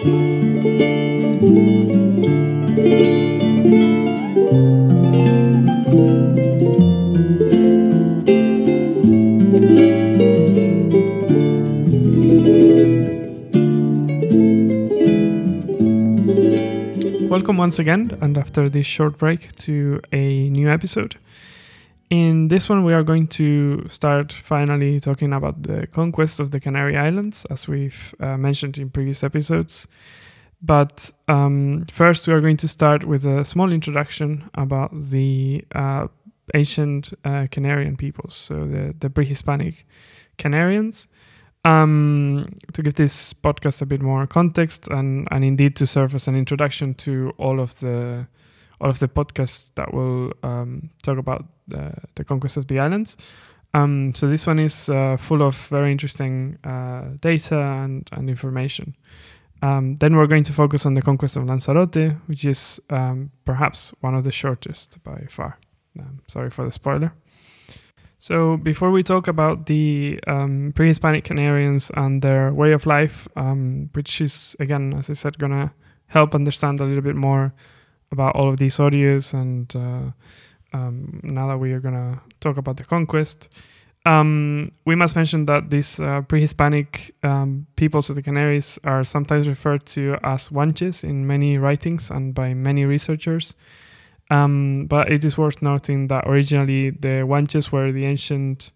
Welcome once again, and after this short break, to a new episode. In this one, we are going to start finally talking about the conquest of the Canary Islands, as we've uh, mentioned in previous episodes. But um, first, we are going to start with a small introduction about the uh, ancient uh, Canarian peoples, so the, the pre Hispanic Canarians. Um, to give this podcast a bit more context and, and indeed to serve as an introduction to all of the all of the podcasts that will um, talk about the, the conquest of the islands. Um, so this one is uh, full of very interesting uh, data and, and information. Um, then we're going to focus on the conquest of Lanzarote, which is um, perhaps one of the shortest by far. Um, sorry for the spoiler. So, before we talk about the um, pre Hispanic Canarians and their way of life, um, which is, again, as I said, to help understand a little bit more about all of these audios, and uh, um, now that we are going to talk about the conquest, um, we must mention that these uh, pre Hispanic um, peoples of the Canaries are sometimes referred to as Guanches in many writings and by many researchers. Um, but it is worth noting that originally the Guanches were the ancient,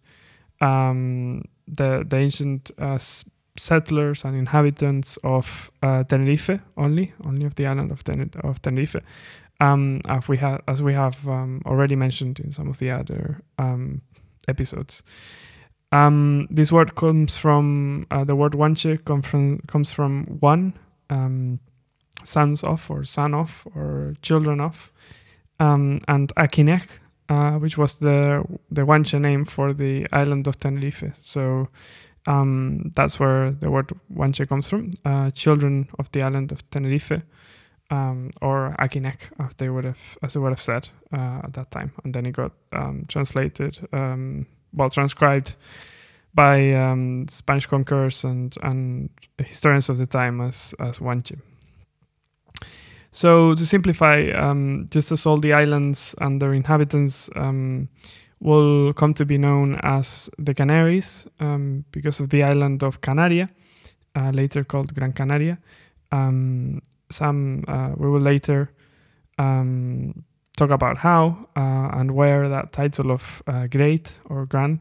um, the the ancient uh, settlers and inhabitants of uh, Tenerife only, only of the island of, Ten- of Tenerife. Um, as we have, as we have um, already mentioned in some of the other um, episodes. Um, this word comes from uh, the word Guanche from, comes from one, um, sons of, or son of, or children of um, and Akinec, uh, which was the the Guanche name for the island of Tenerife. So that's where the word Guanche comes from, uh, children of the island of Tenerife, um, or Akinec, as they would have as they would have said uh, at that time, and then it got um, translated, um, well transcribed by um, Spanish conquerors and and historians of the time as as Guanche. So to simplify, um, just as all the islands and their inhabitants um, will come to be known as the Canaries because of the island of Canaria, uh, later called Gran Canaria. Um, some uh, we will later um, talk about how uh, and where that title of uh, Great or Gran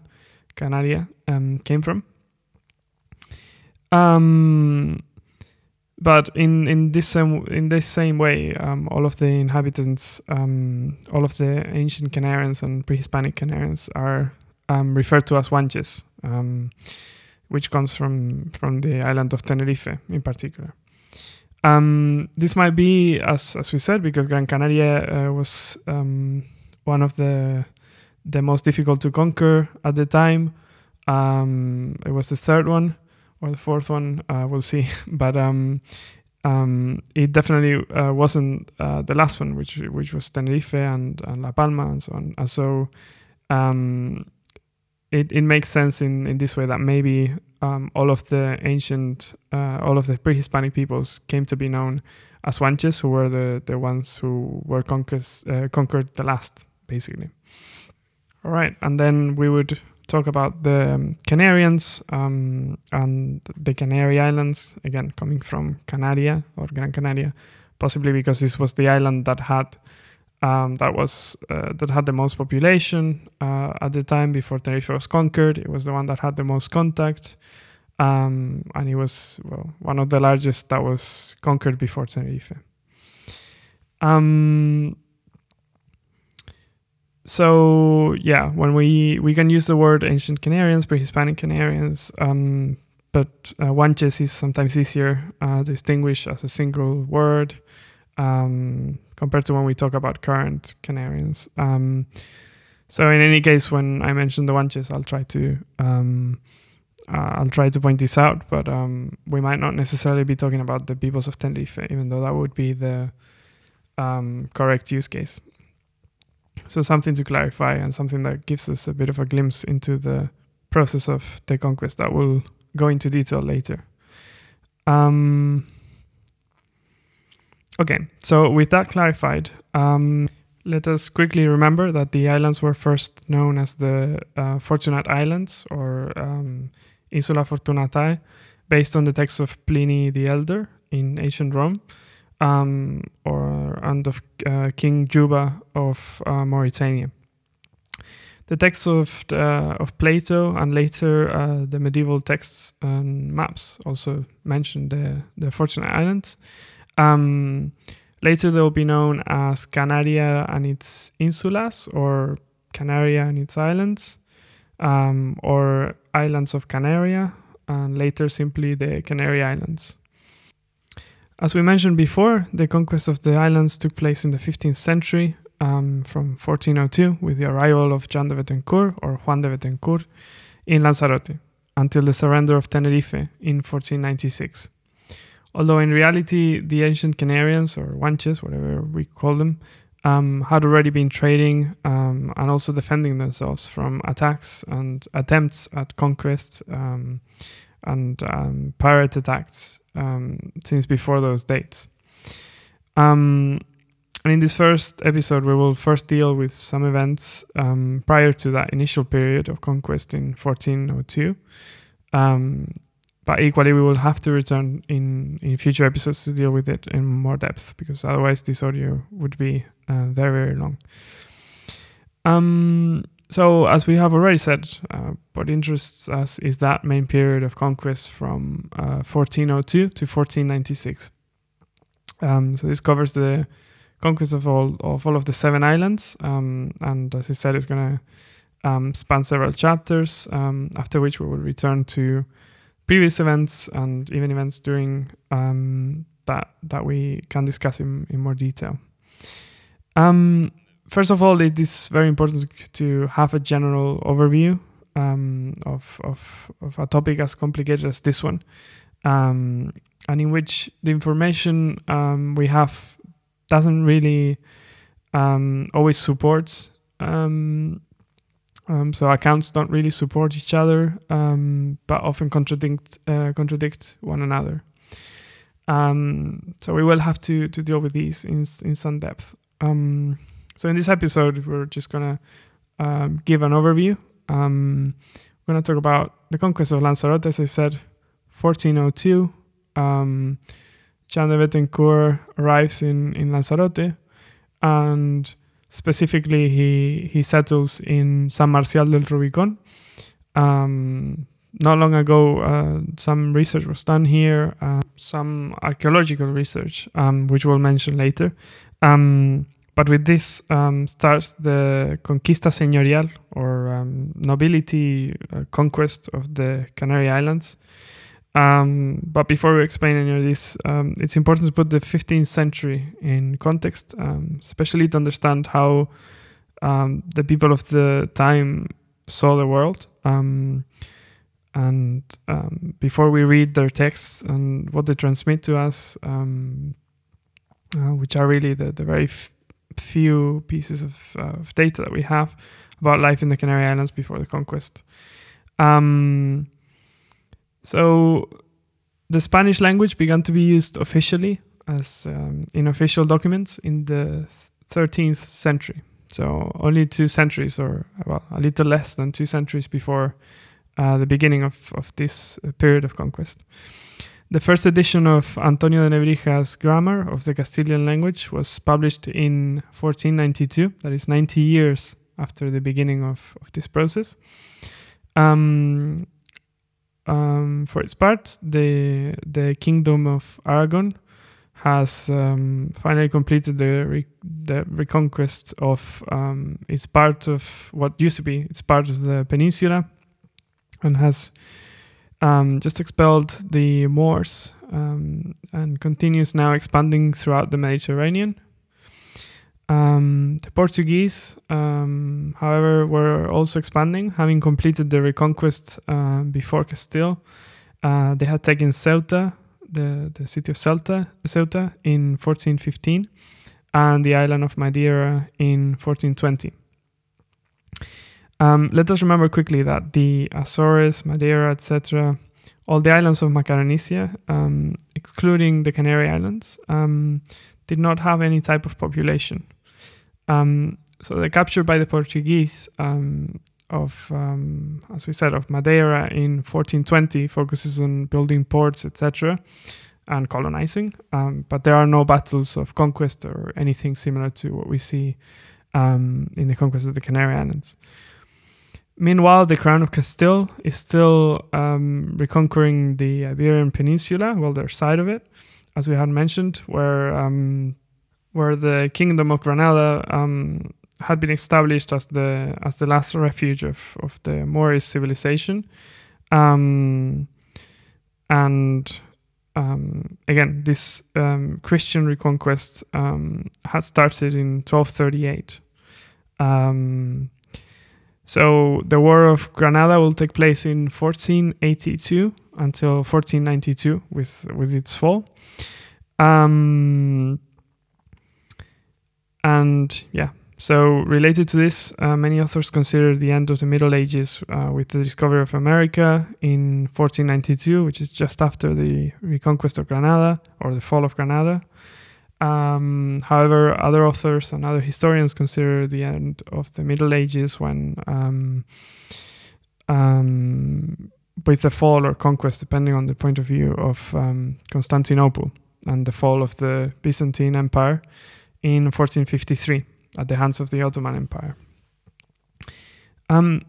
Canaria um, came from. Um, but in in this same in this same way, um, all of the inhabitants, um, all of the ancient Canarians and pre-Hispanic Canarians are um, referred to as Guanches, um, which comes from from the island of Tenerife in particular. Um, this might be, as as we said, because Gran Canaria uh, was um, one of the the most difficult to conquer at the time. it was the third one or the fourth one, uh, we'll see. but um, um, it definitely uh, wasn't uh, the last one, which which was Tenerife and, and La Palma and so on. And so um, it, it makes sense in, in this way that maybe um, all of the ancient, uh, all of the pre-Hispanic peoples came to be known as Guanches, who were the, the ones who were conquers, uh, conquered the last, basically. All right, and then we would talk about the um, Canarians um, and the Canary Islands, again, coming from Canaria or Gran Canaria, possibly because this was the island that had. Um, that was uh, that had the most population uh, at the time before Tenerife was conquered. It was the one that had the most contact, um, and it was well, one of the largest that was conquered before Tenerife. Um, so yeah, when we we can use the word ancient Canarians, pre-Hispanic Canarians, um, but uh, is sometimes easier uh, to distinguish as a single word um, compared to when we talk about current Canarians. Um, so in any case, when I mention the Guanches, I'll try to um, uh, I'll try to point this out, but um, we might not necessarily be talking about the peoples of Tenerife, even though that would be the um, correct use case. So something to clarify and something that gives us a bit of a glimpse into the process of the conquest that we'll go into detail later. Um, okay, so with that clarified, um, let us quickly remember that the islands were first known as the uh, Fortunate Islands or um, Insula Fortunatae, based on the text of Pliny the Elder in ancient Rome, um, or and of uh, King Juba of uh, Mauritania. The texts of uh, of Plato and later uh, the medieval texts and maps also mention the the Fortunate Islands. Um, later they will be known as Canaria and its insulas, or Canaria and its islands, um, or islands of Canaria, and later simply the Canary Islands. As we mentioned before, the conquest of the islands took place in the 15th century um, from 1402 with the arrival of Jean de Bethencourt or Juan de Betancourt in Lanzarote until the surrender of Tenerife in 1496. Although in reality, the ancient Canarians or Guanches, whatever we call them, um, had already been trading um, and also defending themselves from attacks and attempts at conquest um, and um, pirate attacks um, since before those dates. Um, and in this first episode, we will first deal with some events prior to that initial period of conquest in 1402. But equally, we will have to return in, in future episodes to deal with it in more depth because otherwise, this audio would be uh, very, very long. Um, so, as we have already said, uh, what interests us is that main period of conquest from uh, 1402 to 1496. Um, so, this covers the conquest of all of all of the seven islands, um, and as I said, it's going to um, span several chapters. Um, after which we will return to previous events and even events during um, that that we can discuss in, in more detail. Um, first of all, it is very important to have a general overview um, of, of, of a topic as complicated as this one, um, and in which the information um, we have doesn't really um, always support. Um, um, so accounts don't really support each other, um, but often contradict uh, contradict one another. Um, so we will have to to deal with these in in some depth. Um, so in this episode, we're just gonna give an overview. we're gonna talk about the conquest of Lanzarote, as I said, 1402. Um, Jean de arrives in, in Lanzarote and specifically he, he settles in San Marcial del Rubicon. Um, not long ago, uh, some research was done here, uh, some archaeological research, um, which we'll mention later. Um, but with this um, starts the conquista señorial or um, nobility uh, conquest of the Canary Islands. Um, but before we explain any of this, um, it's important to put the 15th century in context, um, especially to understand how um, the people of the time saw the world. Um, and um, before we read their texts and what they transmit to us, uh, which are really the, the very f- few pieces of, uh, of, data that we have about life in the Canary Islands before the conquest. Um, so the Spanish language began to be used officially as um, in official documents in the 13th century. So only two centuries, or well, a little less than two centuries before uh, the beginning of, of this uh, period of conquest. The first edition of Antonio de Nebrija's Grammar of the Castilian language was published in 1492, that is 90 years after the beginning of, of this process. Um, um, for its part, the the Kingdom of Aragon has um, finally completed the re- the reconquest of um, its part of what used to be its part of the peninsula, and has um, just expelled the Moors um, and continues now expanding throughout the Mediterranean. Um, the Portuguese, um, however, were also expanding, having completed the reconquest uh, before Castile. Uh, they had taken Ceuta, the, the city of Ceuta, Ceuta, in 1415, and the island of Madeira in 1420. Um, let us remember quickly that the Azores, Madeira, etc., all the islands of Macaronesia, um, excluding the Canary Islands, um, did not have any type of population. Um, so the capture by the Portuguese um, of, um, as we said, of Madeira in 1420 focuses on building ports, etc., and colonizing. Um, but there are no battles of conquest or anything similar to what we see um, in the conquest of the Canary Islands. Meanwhile, the Crown of Castile is still um, reconquering the Iberian Peninsula, well, their side of it, as we had mentioned, where where the Kingdom of Granada um, had been established as the as the last refuge of, of the Moorish civilization, um, and um, again, this um, Christian reconquest had started in 1238. Um, so the War of Granada will take place in 1482 until 1492 with with its fall. Um, and yeah, so related to this, uh, many authors consider the end of the Middle Ages uh, with the discovery of America in 1492, which is just after the reconquest of Granada or the fall of Granada. Um, however, other authors and other historians consider the end of the Middle Ages when, um, um, with the fall or conquest, depending on the point of view, of um, Constantinople and the fall of the Byzantine Empire in 1453 at the hands of the Ottoman Empire. Um,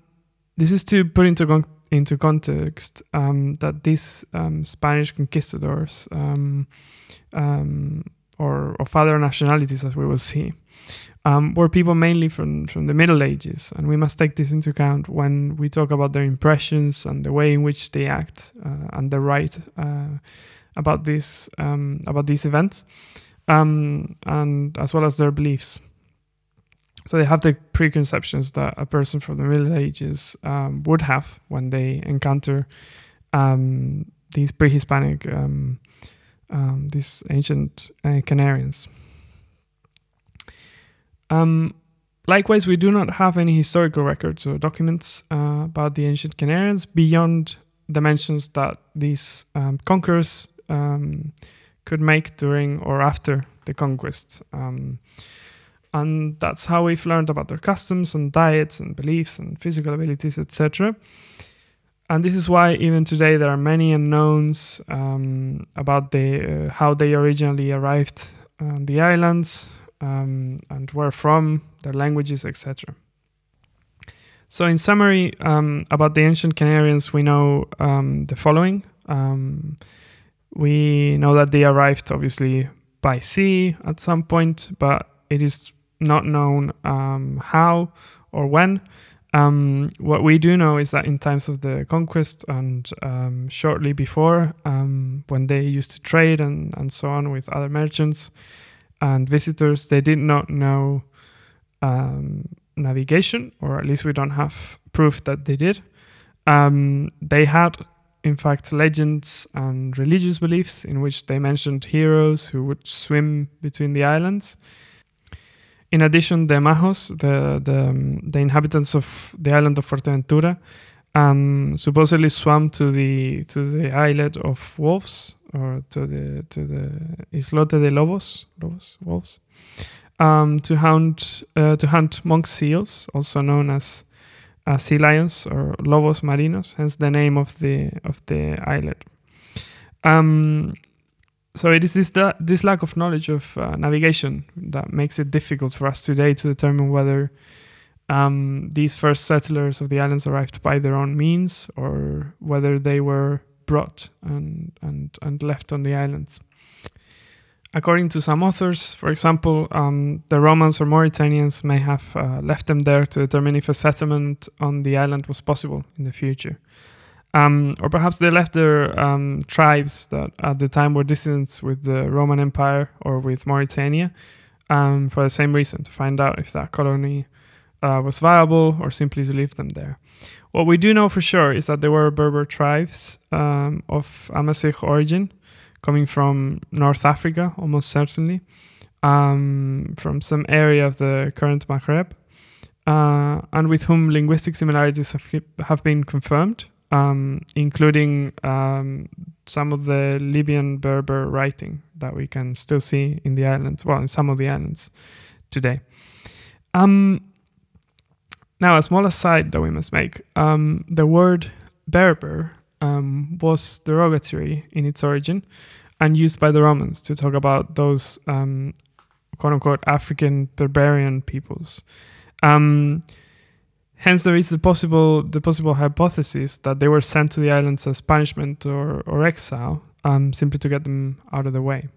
this is to put into con- into context um, that these Spanish conquistadors um, or of other nationalities, as we will see, um, were people mainly from, from the Middle Ages. And we must take this into account when we talk about their impressions and the way in which they act uh, and they write uh, about, this, um, about these events, um, and as well as their beliefs. So they have the preconceptions that a person from the Middle Ages um, would have when they encounter um, these pre-Hispanic um, um, these ancient uh, Canarians. Um, likewise, we do not have any historical records or documents uh, about the ancient Canarians beyond the mentions that these conquerors could make during or after the conquest. Um, and that's how we've learned about their customs and diets and beliefs and physical abilities, etc and this is why even today there are many unknowns um, about the uh, how they originally arrived on the islands um, and where from, their languages, etc. So, in summary, um, about the ancient Canarians, we know um, the following. We know that they arrived obviously by sea at some point, but it is not known um, how or when. Um, what we do know is that in times of the conquest and um, shortly before, um, when they used to trade and, and so on with other merchants and visitors, they did not know um, navigation, or at least we don't have proof that they did. Um, they had, in fact, legends and religious beliefs in which they mentioned heroes who would swim between the islands. In addition, the Majos, the, the, um, the inhabitants of the island of Fuerteventura, um, supposedly swam to the to the islet of wolves or to the to the islote de lobos, lobos wolves, um, to hunt uh, to hunt monk seals, also known as uh, sea lions or lobos marinos, hence the name of the of the islet. Um, so it is this this lack of knowledge of uh, navigation that makes it difficult for us today to determine whether um, these first settlers of the islands arrived by their own means or whether they were brought and and and left on the islands. According to some authors, for example, um, the Romans or Mauritanians may have uh, left them there to determine if a settlement on the island was possible in the future. Um, or perhaps they left their um, tribes that at the time were dissidents with the Roman Empire or with Mauritania um, for the same reason to find out if that colony uh, was viable or simply to leave them there. What we do know for sure is that there were Berber tribes um, of Amazigh origin coming from North Africa, almost certainly, um, from some area of the current Maghreb, uh, and with whom linguistic similarities have, have been confirmed um, including um, some of the Libyan Berber writing that we can still see in the islands, well, in some of the islands today. Um, now, a small aside that we must make um, the word Berber um, was derogatory in its origin and used by the Romans to talk about those um, quote unquote African barbarian peoples. Um, hence, there is the possible the possible hypothesis that they were sent to the islands as punishment or, or exile, um, simply to get them out of the way.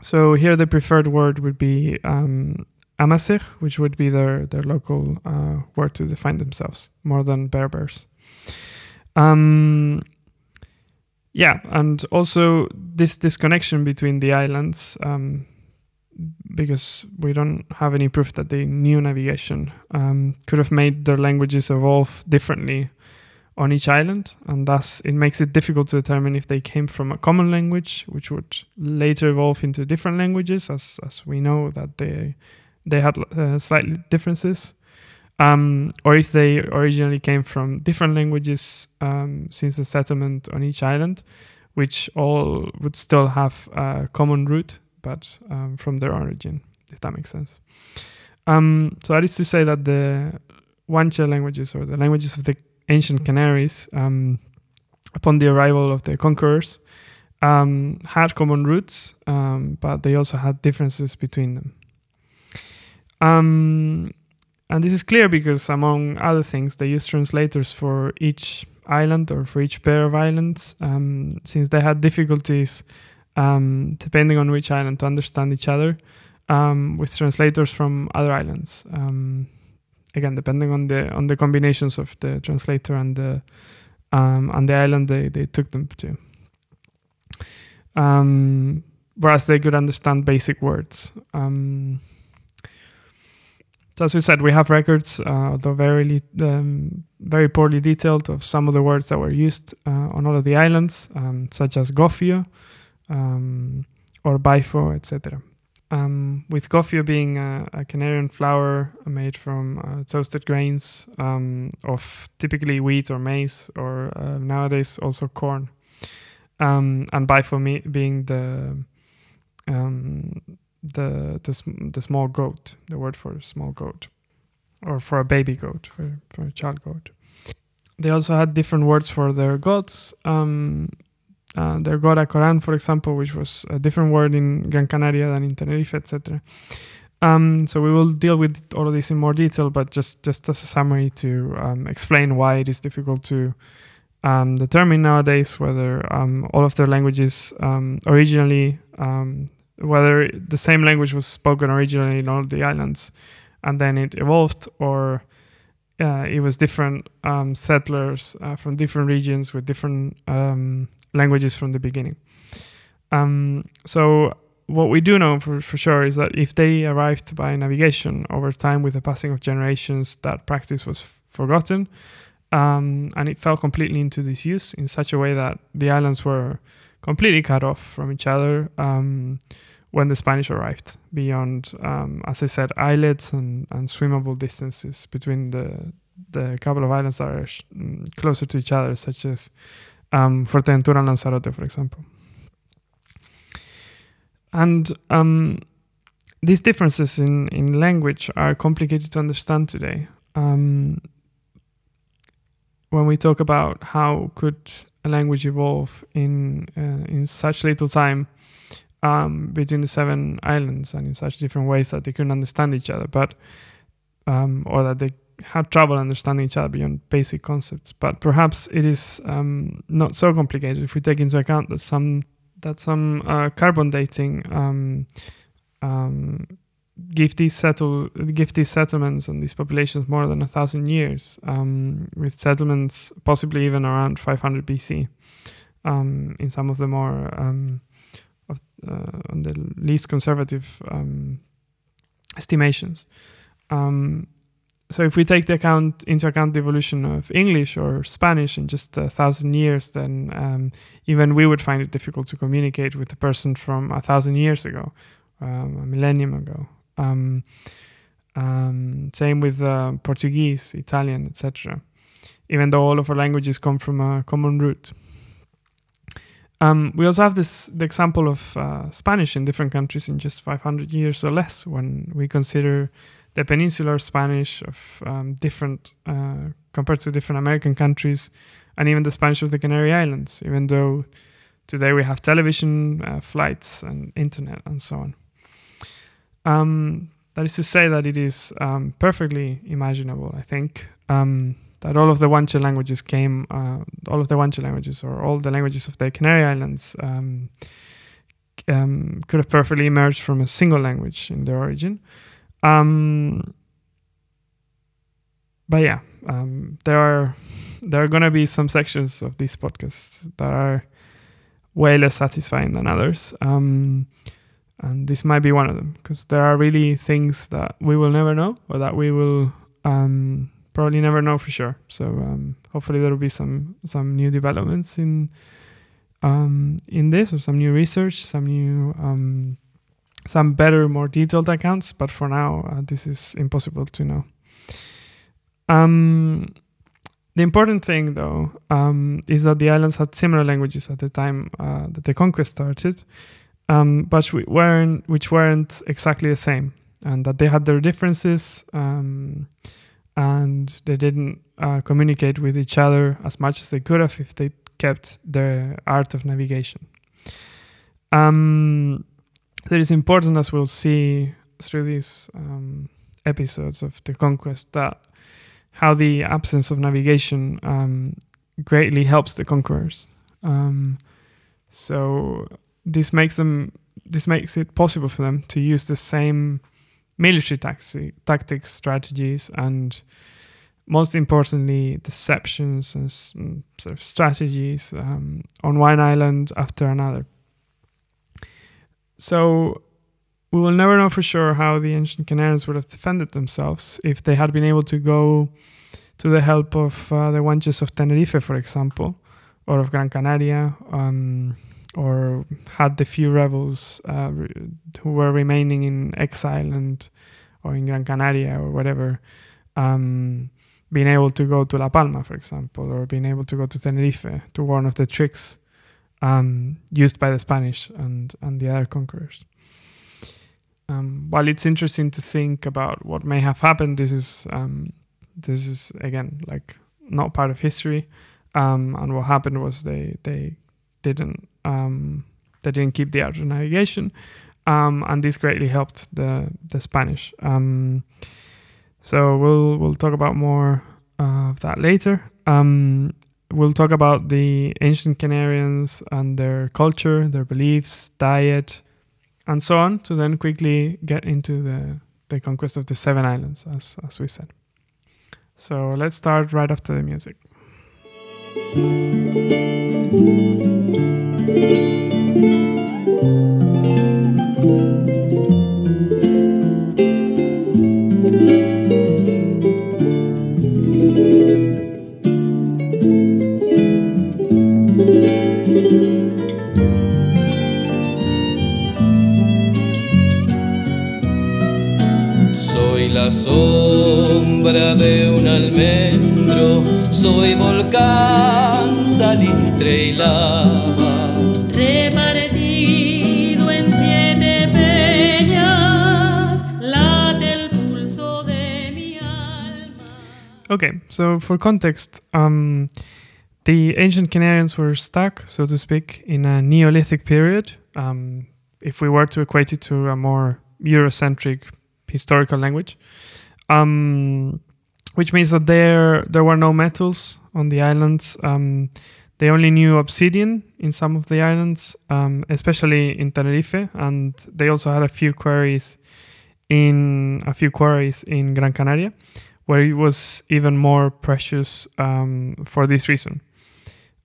So here, the preferred word would be um, Amazigh, which would be their their local uh, word to define themselves, more than Berbers. Um, yeah, and also this disconnection between the islands, um, because we don't have any proof that they knew navigation, um, could have made their languages evolve differently on each island, and thus it makes it difficult to determine if they came from a common language, which would later evolve into different languages, as as we know that they they had uh, slightly differences um, or if they originally came from different languages um, since the settlement on each island, which all would still have a common root, but um, from their origin, if that makes sense. Um, so that is to say that the Guanche languages, or the languages of the ancient Canaries, um, upon the arrival of the conquerors, um, had common roots, but they also had differences between them. And this is clear because, among other things, they use translators for each island or for each pair of islands, um, since they had difficulties, um, depending on which island, to understand each other um, with translators from other islands. Um, again, depending on the on the combinations of the translator and the um, and the island they, they took them to. Um, whereas they could understand basic words. So as we said, we have records, uh, although very um, very poorly detailed, of some of the words that were used uh, on all of the islands, um, such as gofio um, or baifo, etc. Um, with gofio being a, a, Canarian flour made from uh, toasted grains um, of typically wheat or maize, or uh, nowadays also corn, um, and baifo being the the the, the small goat, the word for small goat, or for a baby goat, for, for a child goat. They also had different words for their gods. Um, uh, their god Acorán, for example, which was a different word in Gran Canaria than in Tenerife, etc. Um, so we will deal with all of this in more detail, but just just as a summary to um, explain why it is difficult to um, determine nowadays whether um, all of their languages um, originally um, whether the same language was spoken originally in all the islands and then it evolved or uh, it was different um, settlers uh, from different regions with different um, languages from the beginning. Um, so what we do know for, for sure is that if they arrived by navigation over time with the passing of generations, that practice was forgotten um, and it fell completely into disuse in such a way that the islands were completely cut off from each other um, when the Spanish arrived, beyond, um, as I said, islets and, and swimmable distances between the the couple of islands that are sh- mm, closer to each other, such as um, Fuerteventura and Lanzarote, for example. And um, these differences in, in language are complicated to understand today. Um, when we talk about how could a language evolve in uh, in such little time um, between the seven islands and in such different ways that they couldn't understand each other, but um, or that they had trouble understanding each other beyond basic concepts. But perhaps it is um, not so complicated if we take into account that some that some uh, carbon dating um, um, give these settle give these settlements and these populations more than a thousand years, um, with settlements possibly even around 500 BC um, in some of the more um, of, uh, on the least conservative um, estimations. Um, so if we take the account into account the evolution of English or Spanish in just a thousand years, then even we would find it difficult to communicate with a person from a thousand years ago, um, a millennium ago. Um, um, same with uh, Portuguese, Italian, etc. even though all of our languages come from a common root. Um, we also have this the example of uh, Spanish in different countries in just 500 years or less when we consider the peninsular Spanish of um, different uh, compared to different American countries and even the Spanish of the Canary Islands, even though today we have television, uh, flights, and internet, and so on. Um, that is to say that it is um, perfectly imaginable, I think, um, that all of the Guanche languages came, uh, all of the Guanche languages or all the languages of the Canary Islands um, um, could have perfectly emerged from a single language in their origin. Um, but yeah, there are there are gonna be some sections of this podcast that are way less satisfying than others. Um, and this might be one of them because there are really things that we will never know or that we will um, probably never know for sure. So um, hopefully there will be some some new developments in um, in this or some new research, some new um, some better, more detailed accounts. But for now, uh, this is impossible to know. Um, the important thing, though, um, is that the islands had similar languages at the time uh, that the conquest started, um, but weren't, which weren't exactly the same, and that they had their differences. Um, and they didn't uh, communicate with each other as much as they could have if they kept the art of navigation. Um, important, as we'll see through these um, episodes of the conquest, that how the absence of navigation um, greatly helps the conquerors. Um, so this makes them this makes it possible for them to use the same military taxi, tactics, strategies, and most importantly, deceptions and mm, sort of strategies um, on one island after another. So we will never know for sure how the ancient Canarians would have defended themselves if they had been able to go to the help of uh, the Guanches of Tenerife, for example, or of Gran Canaria, um, or had the few rebels uh, who were remaining in exile and or in Gran Canaria or whatever, um, being able to go to La Palma, for example, or being able to go to Tenerife to one of the tricks um, used by the Spanish and, and the other conquerors. Um, while it's interesting to think about what may have happened, this is um, this is again like not part of history. Um, and what happened was they they didn't um, they didn't keep the of navigation, um, and this greatly helped the the Spanish. Um, so we'll we'll talk about more uh, of that later. Um, we'll talk about the ancient Canarians and their culture, their beliefs, diet, and so on. To then quickly get into the the conquest of the seven islands, as as we said. So let's start right after the music. Soy la sombra de un almendro, soy volcán, salitre y lava. Okay, so for context, um, the ancient Canarians were stuck, so to speak, in a Neolithic period. Um, if we were to equate it to a more Eurocentric historical language, um, which means that there there were no metals on the islands. Um, they only knew obsidian in some of the islands, um, especially in Tenerife, and they also had a few quarries in a few quarries in Gran Canaria, where it was even more precious um, for this reason.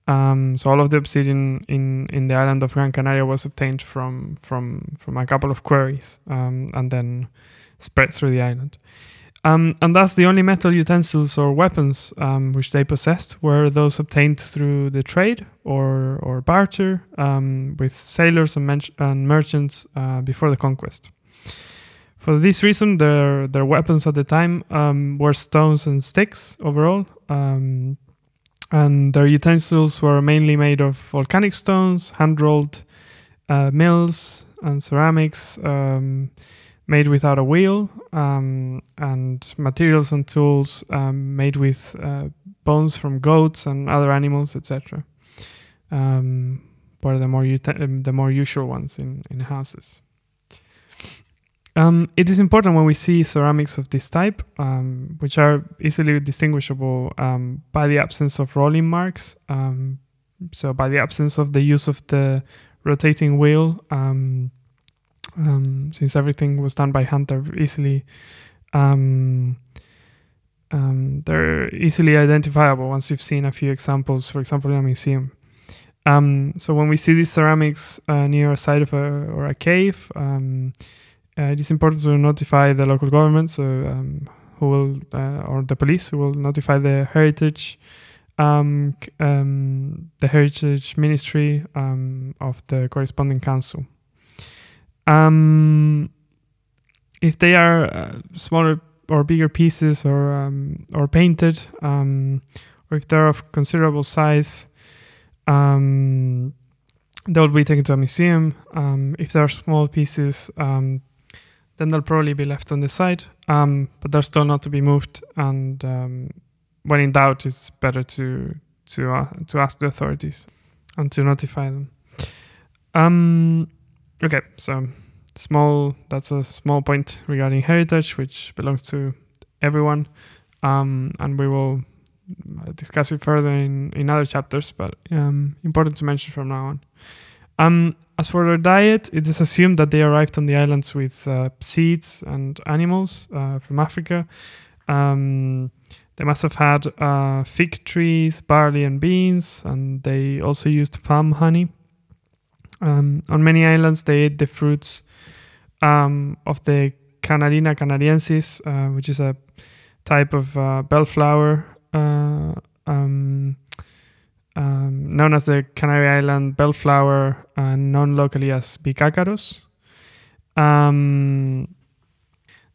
Um, so all of the obsidian in, in the island of Gran Canaria was obtained from from from a couple of quarries um, and then spread through the island. Um, and thus, the only metal utensils or weapons um, which they possessed were those obtained through the trade or or barter um, with sailors and, men- and merchants uh, before the conquest. For this reason, their their weapons at the time um, were stones and sticks overall, um, and their utensils were mainly made of volcanic stones, hand rolled uh, mills, and ceramics um, made without a wheel, um, and materials and tools um, made with uh, bones from goats and other animals, etc. Um, were the more ut- the more usual ones in in houses. Um, it is important when we see ceramics of this type, um, which are easily distinguishable um, by the absence of rolling marks. Um, so, by the absence of the use of the rotating wheel, um, um, since everything was done by hand, they're easily they're easily identifiable once you've seen a few examples, for example, in a museum. so, when we see these ceramics uh, near a site of a or a cave. Uh, it is important to notify the local government, so um, who will uh, or the police who will notify the heritage, um, um, the heritage ministry um, of the corresponding council. Um, if they are uh, smaller or bigger pieces or um, or painted, or if they're of considerable size, they will be taken to a museum. if they are small pieces, then they'll probably be left on the side, um, but they're still not to be moved. And um, when in doubt, it's better to to uh, to ask the authorities and to notify them. Um, okay, so small. That's a small point regarding heritage, which belongs to everyone, um, and we will uh, discuss it further in in other chapters. But um, important to mention from now on. As for their diet, it is assumed that they arrived on the islands with uh, seeds and animals uh, from Africa. Um, they must have had uh, fig trees, barley, and beans, and they also used palm honey. Um, on many islands, they ate the fruits um, of the Canarina canariensis, uh, which is a type of uh, bellflower. Uh, um, um, known as the Canary Island bellflower and known locally as Bicacaros. Um,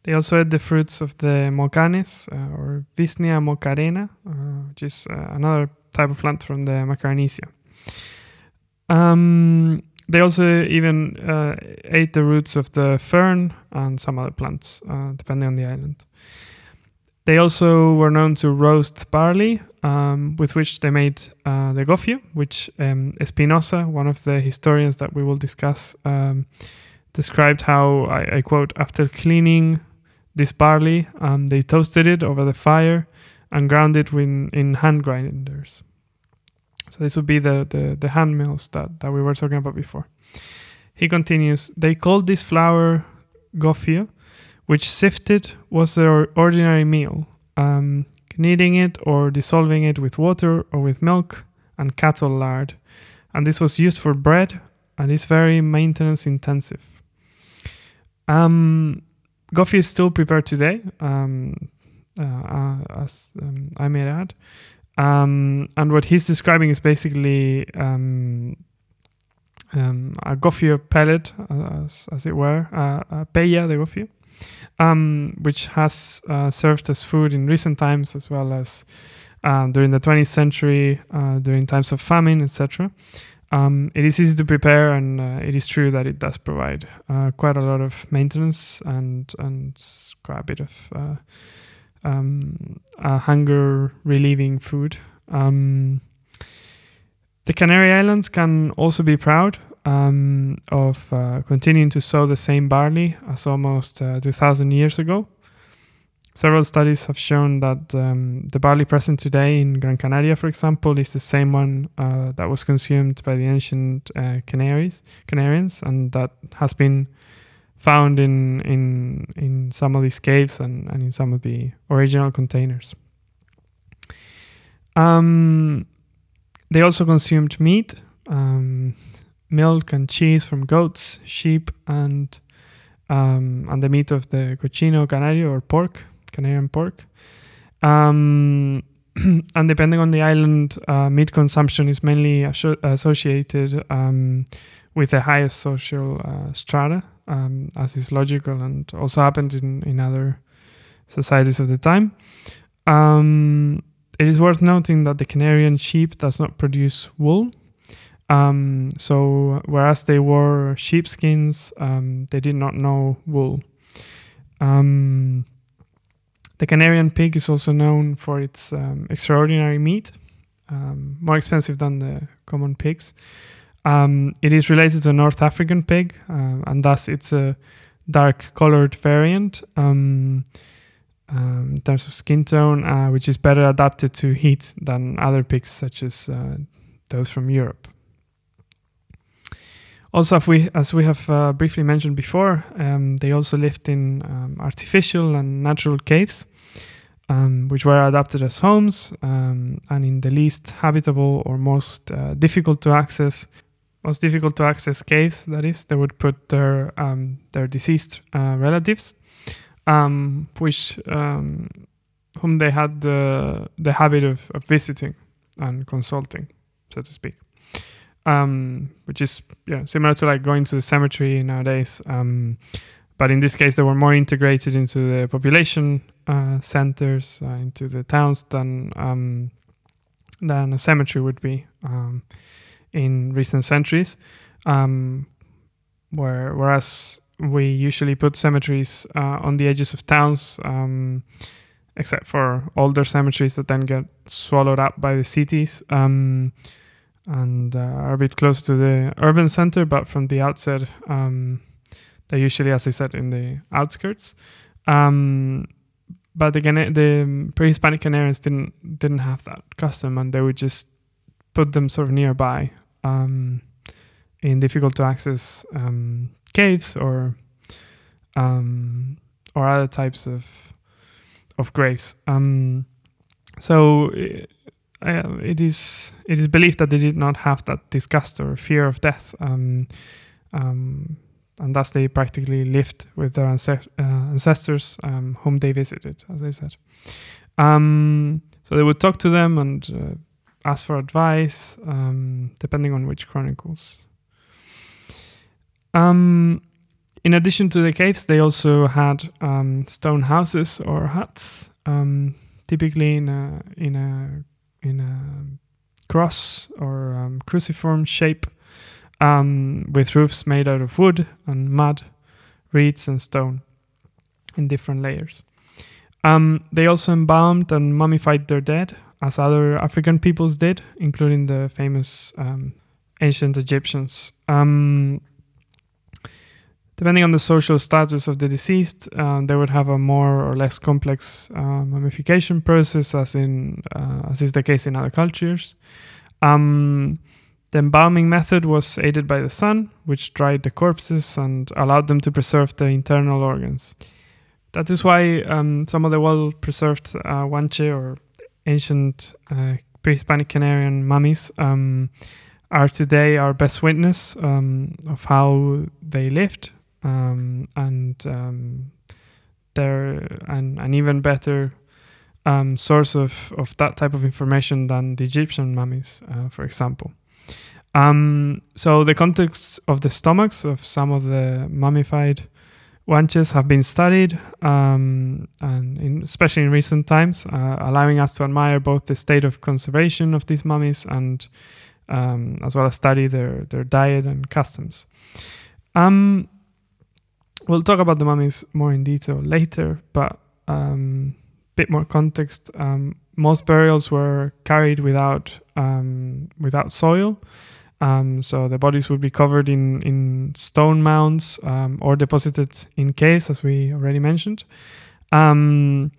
they also ate the fruits of the mocanes uh, or Visnea mocanera, uh, which is uh, another type of plant from the Macaronesia. Um, they also even uh, ate the roots of the fern and some other plants, uh, depending on the island. They also were known to roast barley, um, with which they made uh, the gofio, which um, Espinosa, one of the historians that we will discuss, um, described how, I, I, quote, after cleaning this barley, um, they toasted it over the fire and ground it in, in hand grinders. So this would be the, the, the hand mills that, that we were talking about before. He continues, they called this flour gofio which sifted was their ordinary meal, um, kneading it or dissolving it with water or with milk and cattle lard. And this was used for bread and is very maintenance intensive. Um, Gofio is still prepared today, um, uh, uh, as um, I may add. Um, and what he's describing is basically um, um, a gofio pellet, uh, as, as, it were, uh, a pella de gofio, um, which has uh, served as food in recent times as well as uh, during the 20th century, uh, during times of famine, etc. Um, it is easy to prepare, and uh, it is true that it does provide uh, quite a lot of maintenance and and quite a bit of uh, um, hunger relieving food. Um, the Canary Islands can also be proud um, of uh, continuing to sow the same barley as almost uh, 2000 years ago. Several studies have shown that um, the barley present today in Gran Canaria, for example, is the same one uh, that was consumed by the ancient uh, Canaries, Canarians, and that has been found in in in some of these caves and, and in some of the original containers. Um, they also consumed meat. Um, milk and cheese from goats, sheep, and um, and the meat of the cochino canario or pork, Canarian pork. Um, and depending on the island, uh, meat consumption is mainly associated um, with the highest social uh, strata, um, as is logical and also happened in, in other societies of the time. Um, it is worth noting that the Canarian sheep does not produce wool. Um, so, whereas they wore sheepskins, um, they did not know wool. Um, the Canarian pig is also known for its um, extraordinary meat, um, more expensive than the common pigs. Um, it is related to a North African pig, uh, and thus it's a dark colored variant in terms of skin tone, uh, which is better adapted to heat than other pigs, such as uh, those from Europe. Also, we, as we have uh, briefly mentioned before, um, they also lived in um, artificial and natural caves, um, which were adapted as homes um, and in the least habitable or most uh, difficult to access, most difficult to access caves. That is, they would put their um, their deceased uh, relatives, um, which whom they had the the habit of, of visiting and consulting, so to speak um, which is yeah similar to like going to the cemetery nowadays. Um, but in this case, they were more integrated into the population uh, centers, uh, into the towns than um, than a cemetery would be um, in recent centuries. Um, where whereas we usually put cemeteries uh, on the edges of towns. Um, except for older cemeteries that then get swallowed up by the cities um, and uh, are a bit close to the urban center, but from the outset, um, they're usually, as I said, in the outskirts. Um, but the, the pre-Hispanic Canarians didn't didn't have that custom, and they would just put them sort of nearby um, in difficult to access um, caves or um, or other types of of graves. Um, so uh, it is it is believed that they did not have that disgust or fear of death, um, um, and thus they practically lived with their uh, ancestors um, whom they visited, as I said. Um, so they would talk to them and uh, ask for advice, um, depending on which chronicles. Um, in addition to the caves, they also had stone houses or huts, typically in a in a in a cross or um, cruciform shape um, with roofs made out of wood and mud, reeds, and stone in different layers. Um, they also embalmed and mummified their dead, as other African peoples did, including the famous um, ancient Egyptians. Um, depending on the social status of the deceased, um, they would have a more or less complex uh, mummification process, as in uh, as is the case in other cultures. Um, the embalming method was aided by the sun, which dried the corpses and allowed them to preserve the internal organs. That is why um, some of the well-preserved uh, Guanche or ancient uh, pre-Hispanic Canarian mummies um, are today our best witness um, of how they lived um, and um, they're an, an even better um, source of, of that type of information than the Egyptian mummies, uh, for example. Um, so the context of the stomachs of some of the mummified Guanches have been studied, um, and in, especially in recent times, uh, allowing us to admire both the state of conservation of these mummies and um, as well as study their, their diet and customs. Um, we'll talk about the mummies more in detail later, but um, a bit more context. Um, most burials were carried without um, without soil, um, so the bodies would be covered in in stone mounds um, or deposited in caves, as we already mentioned. Um,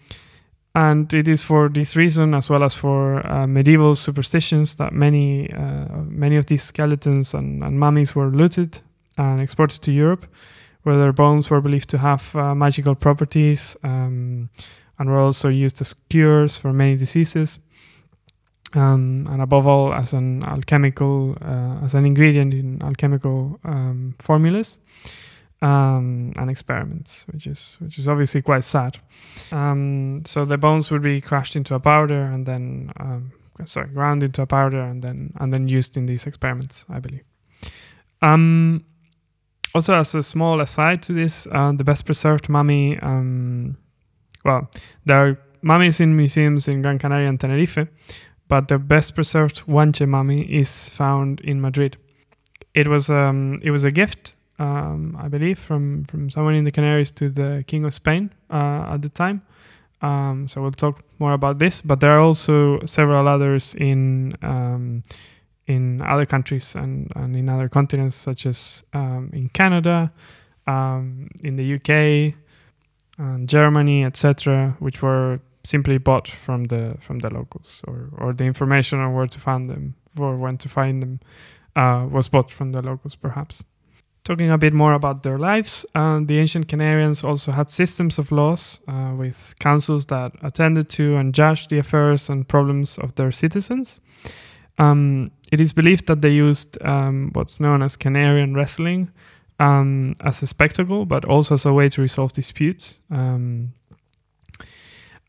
and it is for this reason, as well as for uh, medieval superstitions, that many uh, many of these skeletons and, and mummies were looted and exported to Europe where their bones were believed to have uh, magical properties um, and were also used as cures for many diseases. Um, and above all, as an alchemical, uh, as an ingredient in alchemical um, formulas um, and experiments, which is which is obviously quite sad. Um, so the bones would be crushed into a powder and then, um, sorry, ground into a powder and then and then used in these experiments, I believe. Um, also, as a small aside to this, uh, the best preserved mummy, um, well, there are mummies in museums in Gran Canaria and Tenerife, but the best preserved Guanche mummy is found in Madrid. It was um, it was a gift, um, I believe, from from someone in the Canaries to the King of Spain uh, at the time. Um, so we'll talk more about this, but there are also several others in um, in other countries and, and in other continents, such as um, in Canada, um, in the UK, and Germany, etc., which were simply bought from the from the locals, or or the information on where to find them or when to find them uh, was bought from the locals, perhaps. Talking a bit more about their lives, uh, the ancient Canarians also had systems of laws uh, with councils that attended to and judged the affairs and problems of their citizens. Um, it is believed that they used um, what's known as Canarian wrestling um, as a spectacle, but also as a way to resolve disputes. Um,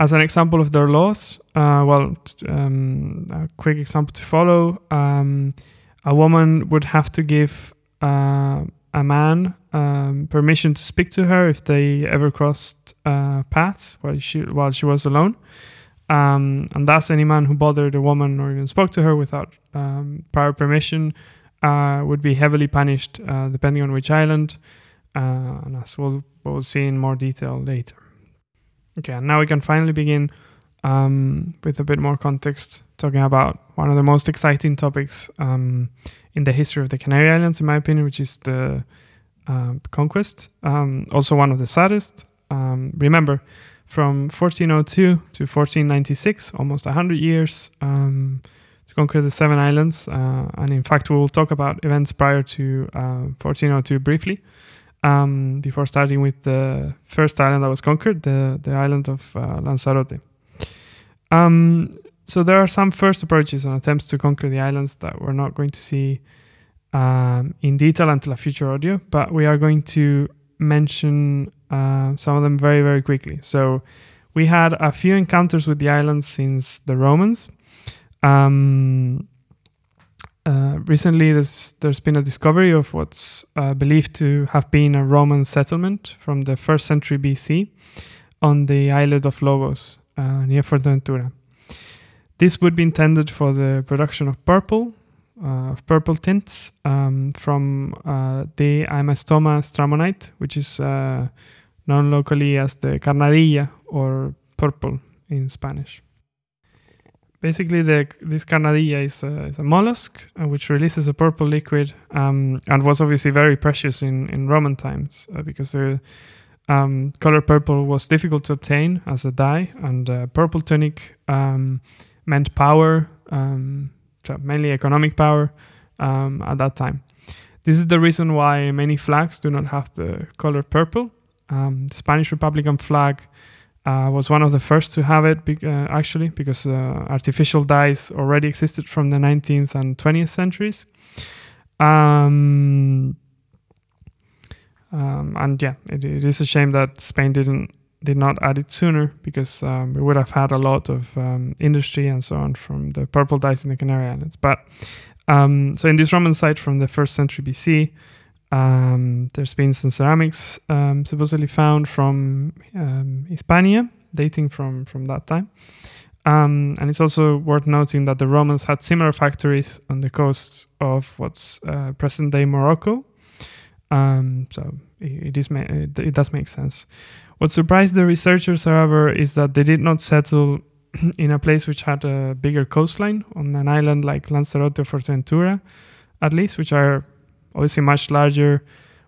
as an example of their laws, uh, well, um, a quick example to follow um, a woman would have to give uh, a man um, permission to speak to her if they ever crossed uh, paths while she while she was alone. Um, and thus, any man who bothered a woman or even spoke to her without um, prior permission uh, would be heavily punished, uh, depending on which island, uh, and as we'll, we'll see in more detail later. Okay, and now we can finally begin um, with a bit more context, talking about one of the most exciting topics um, in the history of the Canary Islands, in my opinion, which is the uh, conquest. Um, also, one of the saddest. Um, remember, from 1402 to 1496, almost 100 years um, to conquer the seven islands. Uh, and in fact, we will talk about events prior to uh, 1402 briefly. Um, before starting with the first island that was conquered, the, the island of uh, Lanzarote. Um, so there are some first approaches and attempts to conquer the islands that we're not going to see um, in detail until a future audio, but we are going to mention uh, some of them very, very quickly. So we had a few encounters with the islands since the Romans. Um, uh, recently, there's, there's been a discovery of what's uh, believed to have been a Roman settlement from the first century BC on the islet of Lobos uh, near Fuerteventura. This would be intended for the production of purple, uh, purple tints um, from uh, the Amastoma stramonite, which is uh, known locally as the carnadilla or purple in Spanish. Basically, the, this carnadilla is a, is a mollusk uh, which releases a purple liquid um, and was obviously very precious in, in Roman times uh, because the um, color purple was difficult to obtain as a dye, and uh, purple tunic um, meant power, um, so mainly economic power um, at that time. This is the reason why many flags do not have the color purple. Um, the Spanish Republican flag uh, was one of the first to have it, be- uh, actually, because uh, artificial dyes already existed from the 19th and 20th centuries. Um, um, and yeah, it, it is a shame that Spain didn't did not add it sooner because um, we would have had a lot of um, industry and so on from the purple dyes in the Canary Islands. But um, so in this Roman site from the first century BC, um, there's been some ceramics um, supposedly found from um, Hispania, dating from from that time. And it's also worth noting that the Romans had similar factories on the coasts of what's uh, present day Morocco. Um, so it, is it does make sense. What surprised the researchers, however, is that they did not settle in a place which had a bigger coastline on an island like Lanzarote or Fuerteventura, at least, which are obviously much larger,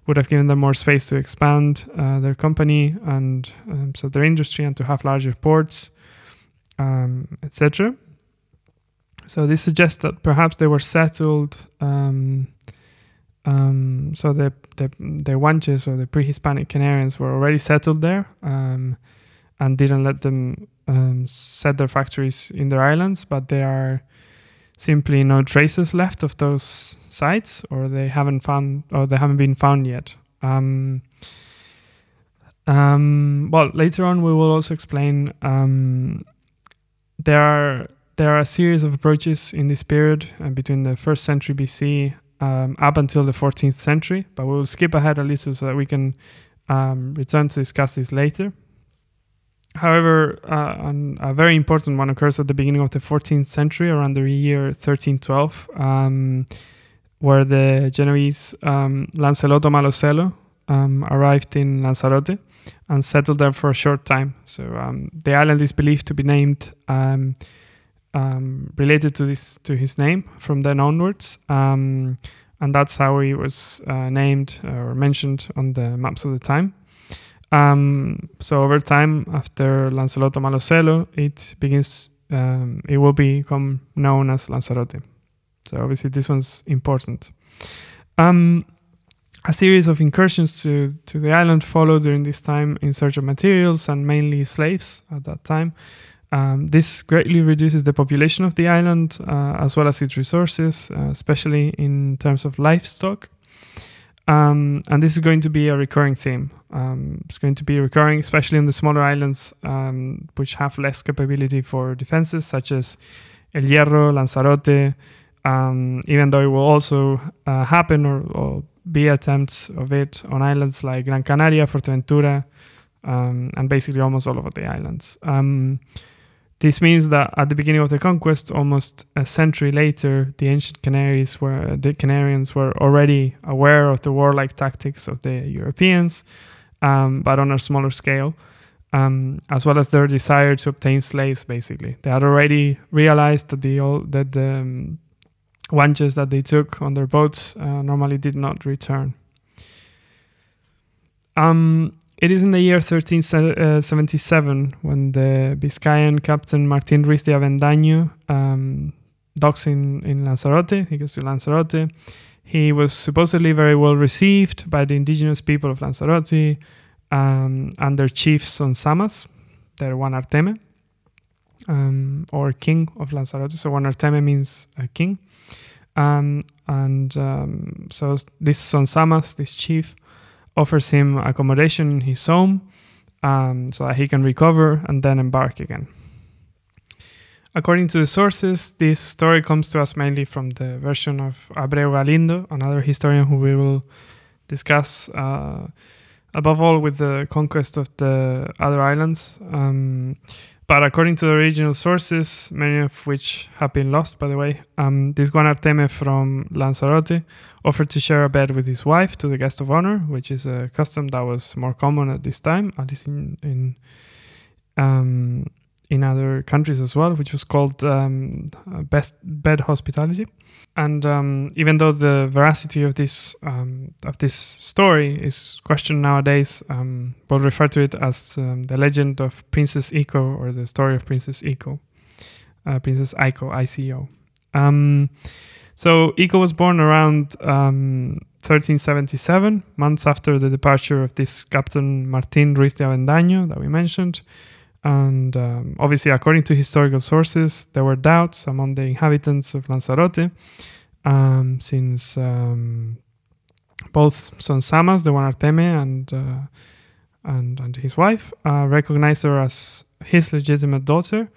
would have given them more space to expand uh, their company and um, so their industry and to have larger ports, um, etc. So this suggests that perhaps they were settled. Um, um, so the the the Guanches or the pre-Hispanic Canarians were already settled there um, and didn't let them um, set their factories in their islands, but there are simply no traces left of those sites, or they haven't found, or they haven't been found yet. Um, um, well, later on we will also explain. Um, there are there are a series of approaches in this period uh, between the first century BC um, up until the 14th century, but we will skip ahead a little so that we can um, return to discuss this later. however, uh, a very important one occurs at the beginning of the 14th century, around the year 1312, um, where the Genoese um, Lancelotto Malocello um, arrived in Lanzarote and settled there for a short time. So um, the island is believed to be named um, related to this to his name from then onwards, um, and that's how he was uh, named or mentioned on the maps of the time. Um, so over time, after Lancelotto Malocello, it begins. Um, it will become known as Lanzarote. So obviously, this one's important. Um, a series of incursions to, to the island followed during this time in search of materials and mainly slaves at that time. Um, this greatly reduces the population of the island uh, as well as its resources, uh, especially in terms of livestock. Um, and this is going to be a recurring theme. Um, it's going to be recurring, especially on the smaller islands, um, which have less capability for defenses, such as El Hierro, Lanzarote, um, even though it will also uh, happen or, or, be attempts of it on islands like Gran Canaria, Fuerteventura, um, and basically almost all over the islands. This means that at the beginning of the conquest, almost a century later, the ancient Canaries were the Canarians were already aware of the warlike tactics of the Europeans, um, but on a smaller scale, um, as well as their desire to obtain slaves. Basically, they had already realized that the that the um, that they took on their boats uh, normally did not return. Um, it is in the year 1377 when the Biscayan captain Martin Ruiz de Avendaño um, docks in, in Lanzarote. He goes to Lanzarote. He was supposedly very well received by the indigenous people of Lanzarote um, and their chief Zonzamas, their Guanarteme, um, or king of Lanzarote. So Guanarteme means a king. Um, and um, so this Zonzamas, this chief, offers him accommodation in his home um, so that he can recover and then embark again. According to the sources, this story comes to us mainly from the version of Abreu Galindo, another historian who we will discuss uh, above all with the conquest of the other islands. Um, but according to the original sources, many of which have been lost, by the way, um, this Guanarteme from Lanzarote offered to share a bed with his wife to the guest of honor, which is a custom that was more common at this time, at least in in, um, in other countries as well, which was called um, best bed hospitality. And um, even though the veracity of this um, of this story is questioned nowadays, um, we'll refer to it as um, the legend of Princess Ico or the story of Princess Ico, uh, Princess Ico, I C O. Um, so Ico was born around 1377, months after the departure of this Captain Martin Ruiz de Avendaño that we mentioned. And um, obviously, according to historical sources, there were doubts among the inhabitants of Lanzarote, um, since um, both Zonzamas, the Guanarteme, and, uh, and, and his wife uh, recognized her as his legitimate daughter.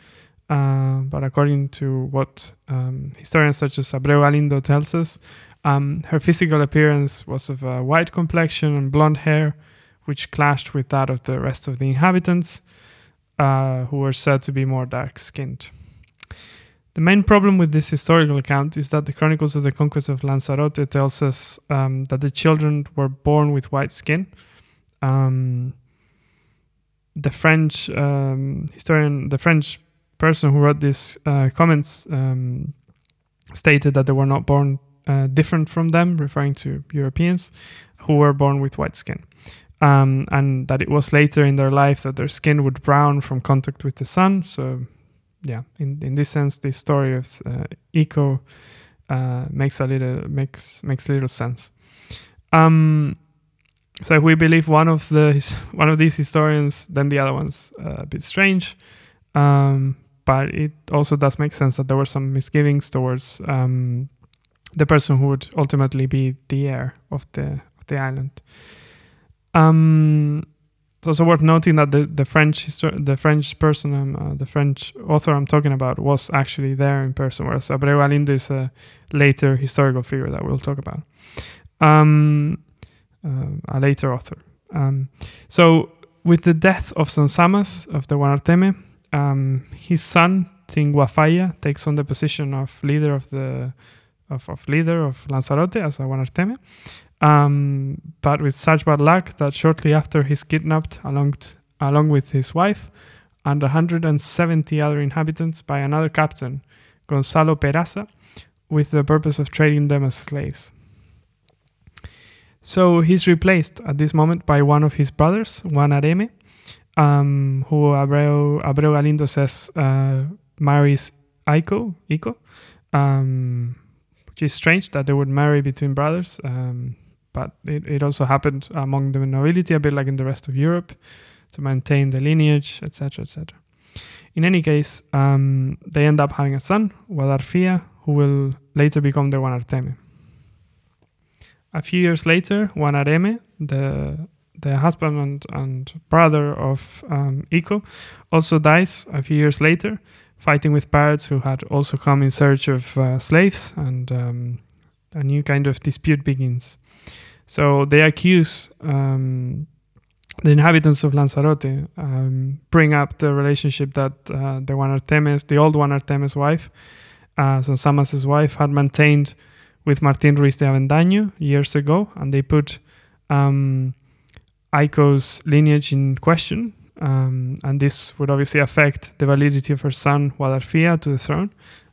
Uh, but according to what um, historians such as Abreu Galindo tells us, um, her physical appearance was of a white complexion and blonde hair, which clashed with that of the rest of the inhabitants uh, who were said to be more dark skinned. The main problem with this historical account is that the Chronicles of the Conquest of Lanzarote tells us um, that the children were born with white skin. Um, the French um, historian, the French person who wrote these uh, comments, um, stated that they were not born uh, different from them, referring to Europeans who were born with white skin um, and that it was later in their life that their skin would brown from contact with the sun. So, yeah, in, in this sense, the story of uh, Ico uh, makes a little makes makes little sense. Um, so if we believe one of the one of these historians, then the other one's uh, a bit strange. Um, but it also does make sense that there were some misgivings towards um, the person who would ultimately be the heir of the of the island. Um, it's also worth noting that the, the French the French person, uh, the French author I'm talking about, was actually there in person, whereas Abreu Galindo is a later historical figure that we'll talk about. Um, uh, a later author. Um, so with the death of Zonzamas of the Guanarteme, um, his son Tinguafaya takes on the position of leader of the of, of leader of Lanzarote as a Guanarteme. Um, but with such bad luck that shortly after he's kidnapped along t- along with his wife and 170 other inhabitants by another captain, Gonzalo Peraza, with the purpose of trading them as slaves. So he's replaced at this moment by one of his brothers, Guanarame, um, who Abreu, Abreu Galindo says uh, marries Ico, Iko, um, which is strange that they would marry between brothers, um, but it, it also happened among the nobility, a bit like in the rest of Europe, to maintain the lineage, etc., etc. In any case, um, they end up having a son, Guadarfia, who will later become the Guanarteme. A few years later, Guanarame, the the husband and, and brother of um, Ico, also dies a few years later, fighting with pirates who had also come in search of uh, slaves, and um, a new kind of dispute begins. So they accuse um, the inhabitants of Lanzarote, um, bring up the relationship that uh, the Guanarteme's, the old Guanarteme's wife, uh, so Samas's wife, had maintained with Martin Ruiz de Avendaño years ago, and they put um, Aiko's lineage in question. Um, and this would obviously affect the validity of her son Guadarfia to the throne,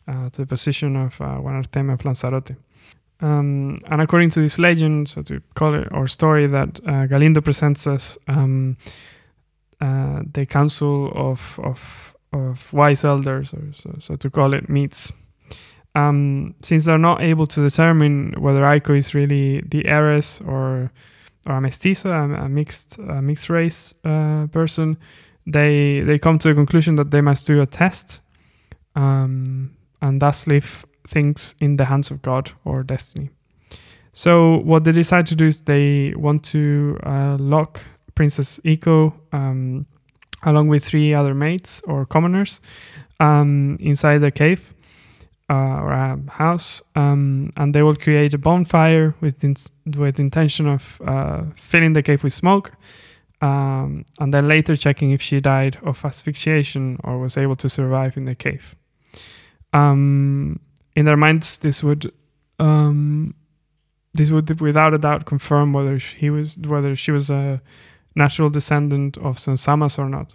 uh, to the position of uh, Guanarteme of Lanzarote. Um, and according to this legend, so to call it or story that uh, Galindo presents us, um, uh, the council of, of of wise elders, or so, so to call it, meets. Um, since they're not able to determine whether Aiko is really the heiress or or a mestiza, a, a mixed a mixed race uh, person, they they come to the conclusion that they must do a test, um, and thus leave things in the hands of God or destiny. So what they decide to do is they want to uh, lock Princess Ico um, along with three other mates or commoners um, inside the cave uh, or a house, um, and they will create a bonfire with in- with intention of uh, filling the cave with smoke, um, and then later checking if she died of asphyxiation or was able to survive in the cave. Um, in their minds, this would um, this would without a doubt confirm whether he was whether she was a natural descendant of Zonzamas or not.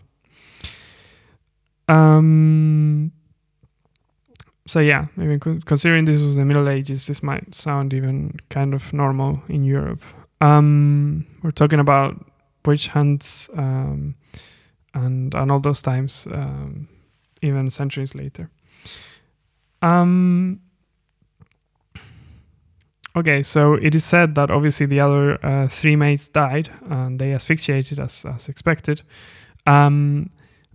Um, so yeah, even con- considering this was the Middle Ages, this might sound even kind of normal in Europe. Um, we're talking about witch hunts um, and and all those times, um, even centuries later. Um, okay, so it is said that obviously the other uh, three mates died and they asphyxiated as as expected. Um,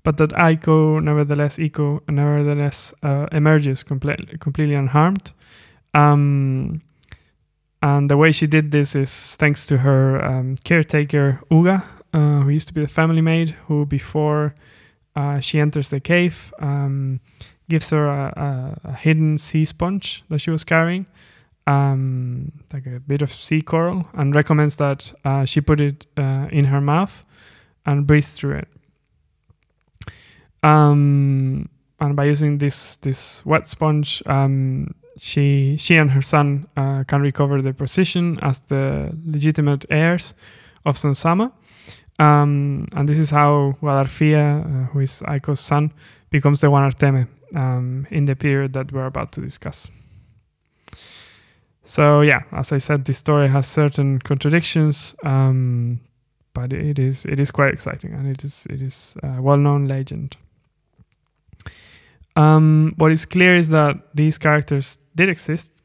but that Aiko, nevertheless, Ico, nevertheless, uh, emerges completely, completely unharmed. Um, and the way she did this is thanks to her um, caretaker, Uga, uh, who used to be the family maid, who before uh, she enters the cave, um, gives her a, a, a, hidden sea sponge that she was carrying, um, like a bit of sea coral, and recommends that uh, she put it uh, in her mouth and breathes through it. Um, and by using this this wet sponge, um, she she and her son uh, can recover their position as the legitimate heirs of Son Sama. Um, and this is how Guadarfia, uh, who is Aiko's son, becomes the Guanarteme um, in the period that we're about to discuss. So yeah, as I said, this story has certain contradictions, um, but it is it is quite exciting and it is it is a well-known legend. Um, what is clear is that these characters did exist,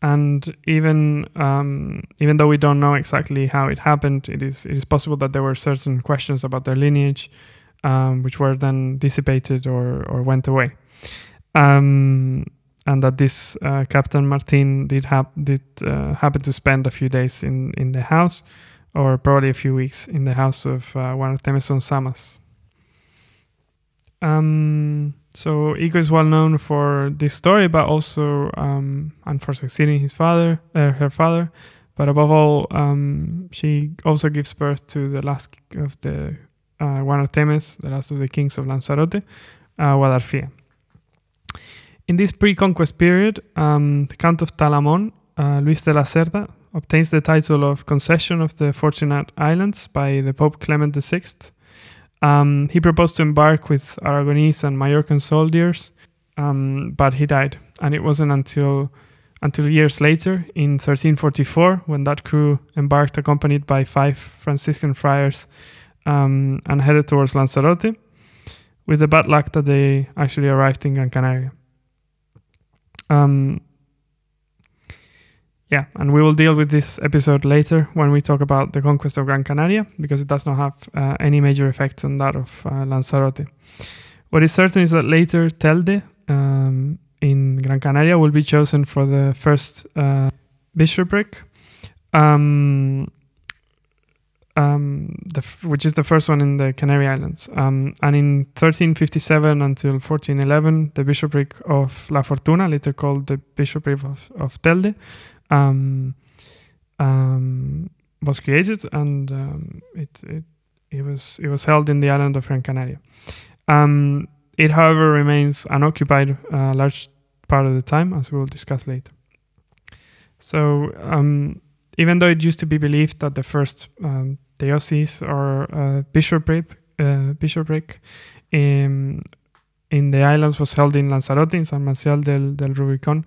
and even um, even though we don't know exactly how it happened, it is it is possible that there were certain questions about their lineage, um, which were then dissipated or or went away, um, and that this uh, Captain Martin did hap- did uh, happen to spend a few days in in the house, or probably a few weeks in the house of uh, one of Temeson Samas. Um, so Ico is well known for this story, but also um, and for succeeding his father, uh, her father, but above all, um, she also gives birth to the last of the uh, of Temes, the last of the kings of Lanzarote, uh. In this pre-conquest period, um, the Count of Talamon, uh, Luis de la Cerda, obtains the title of concession of the Fortunate Islands by the Pope Clement VI. Um, he proposed to embark with Aragonese and Majorcan soldiers, um, but he died, and it wasn't until until years later, in 1344, when that crew embarked accompanied by five Franciscan friars um, and headed towards Lanzarote, with the bad luck that they actually arrived in Gran Canaria. Um, yeah, and we will deal with this episode later when we talk about the conquest of Gran Canaria, because it does not have uh, any major effect on that of uh, Lanzarote. What is certain is that later Telde um, in Gran Canaria will be chosen for the first uh, bishopric, um, um, f- which is the first one in the Canary Islands. Um, and in 1357 until 1411, the bishopric of La Fortuna, later called the bishopric of, of Telde, um, um, was created, and um, it, it it was it was held in the island of Gran Canaria. Um, it, however, remains unoccupied a large part of the time, as we will discuss later. So, um, even though it used to be believed that the first um, diocese or uh, bishopric, uh, bishopric in, in the islands was held in Lanzarote, in San Marcial del, del Rubicon,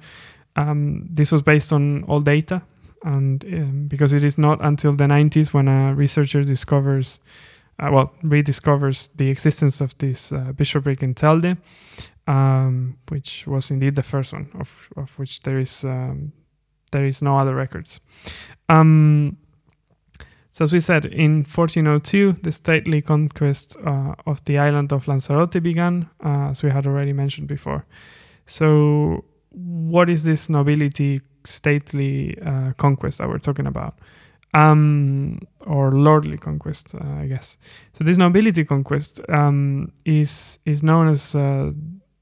um, this was based on all data. And um, because it is not until the 90s when a researcher discovers uh, well, rediscovers the existence of this uh, bishopric in Telde, um, which was indeed the first one, of, of which there is um, there is no other records. Um, so, as we said, in 1402, the stately conquest uh, of the island of Lanzarote began, uh, as we had already mentioned before. So, what is this nobility stately uh, conquest that we're talking about? um, or lordly conquest, uh, I guess. So this nobility conquest um, is is known as uh,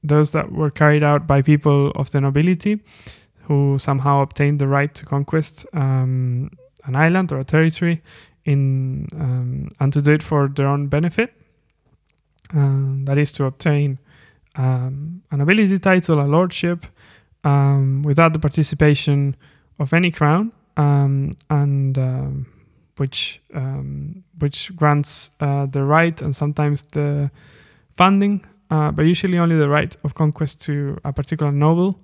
those that were carried out by people of the nobility who somehow obtained the right to conquest um, an island or a territory in um, and to do it for their own benefit. Um, that is to obtain um, a nobility title, a lordship, without the participation of any crown um, and um, which um, which grants uh, the right and sometimes the funding, uh, but usually only the right of conquest to a particular noble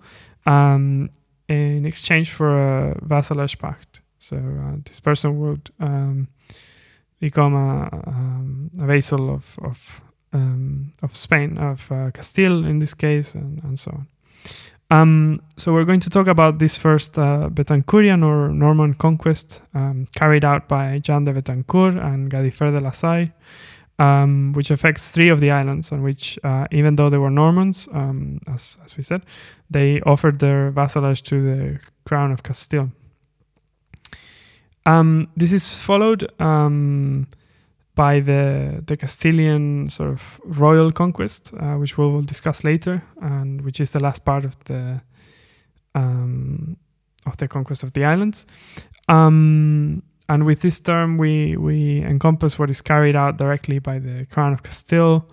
um, in exchange for a vassalage pact. So uh, this person would um, become a, um, a, vassal of of, of Spain, of uh, Castile in this case, and, and so on. Um, so we're going to talk about this first uh, Betancurian or Norman conquest um, carried out by Jean de Bethencourt and Gadifer de la Salle, um, which affects three of the islands on which, uh, even though they were Normans, um, as, as we said, they offered their vassalage to the crown of Castile. Um, this is followed um, by the the Castilian sort of royal conquest, uh, which we will discuss later, and which is the last part of the um, of the conquest of the islands. Um, and with this term, we we encompass what is carried out directly by the Crown of Castile,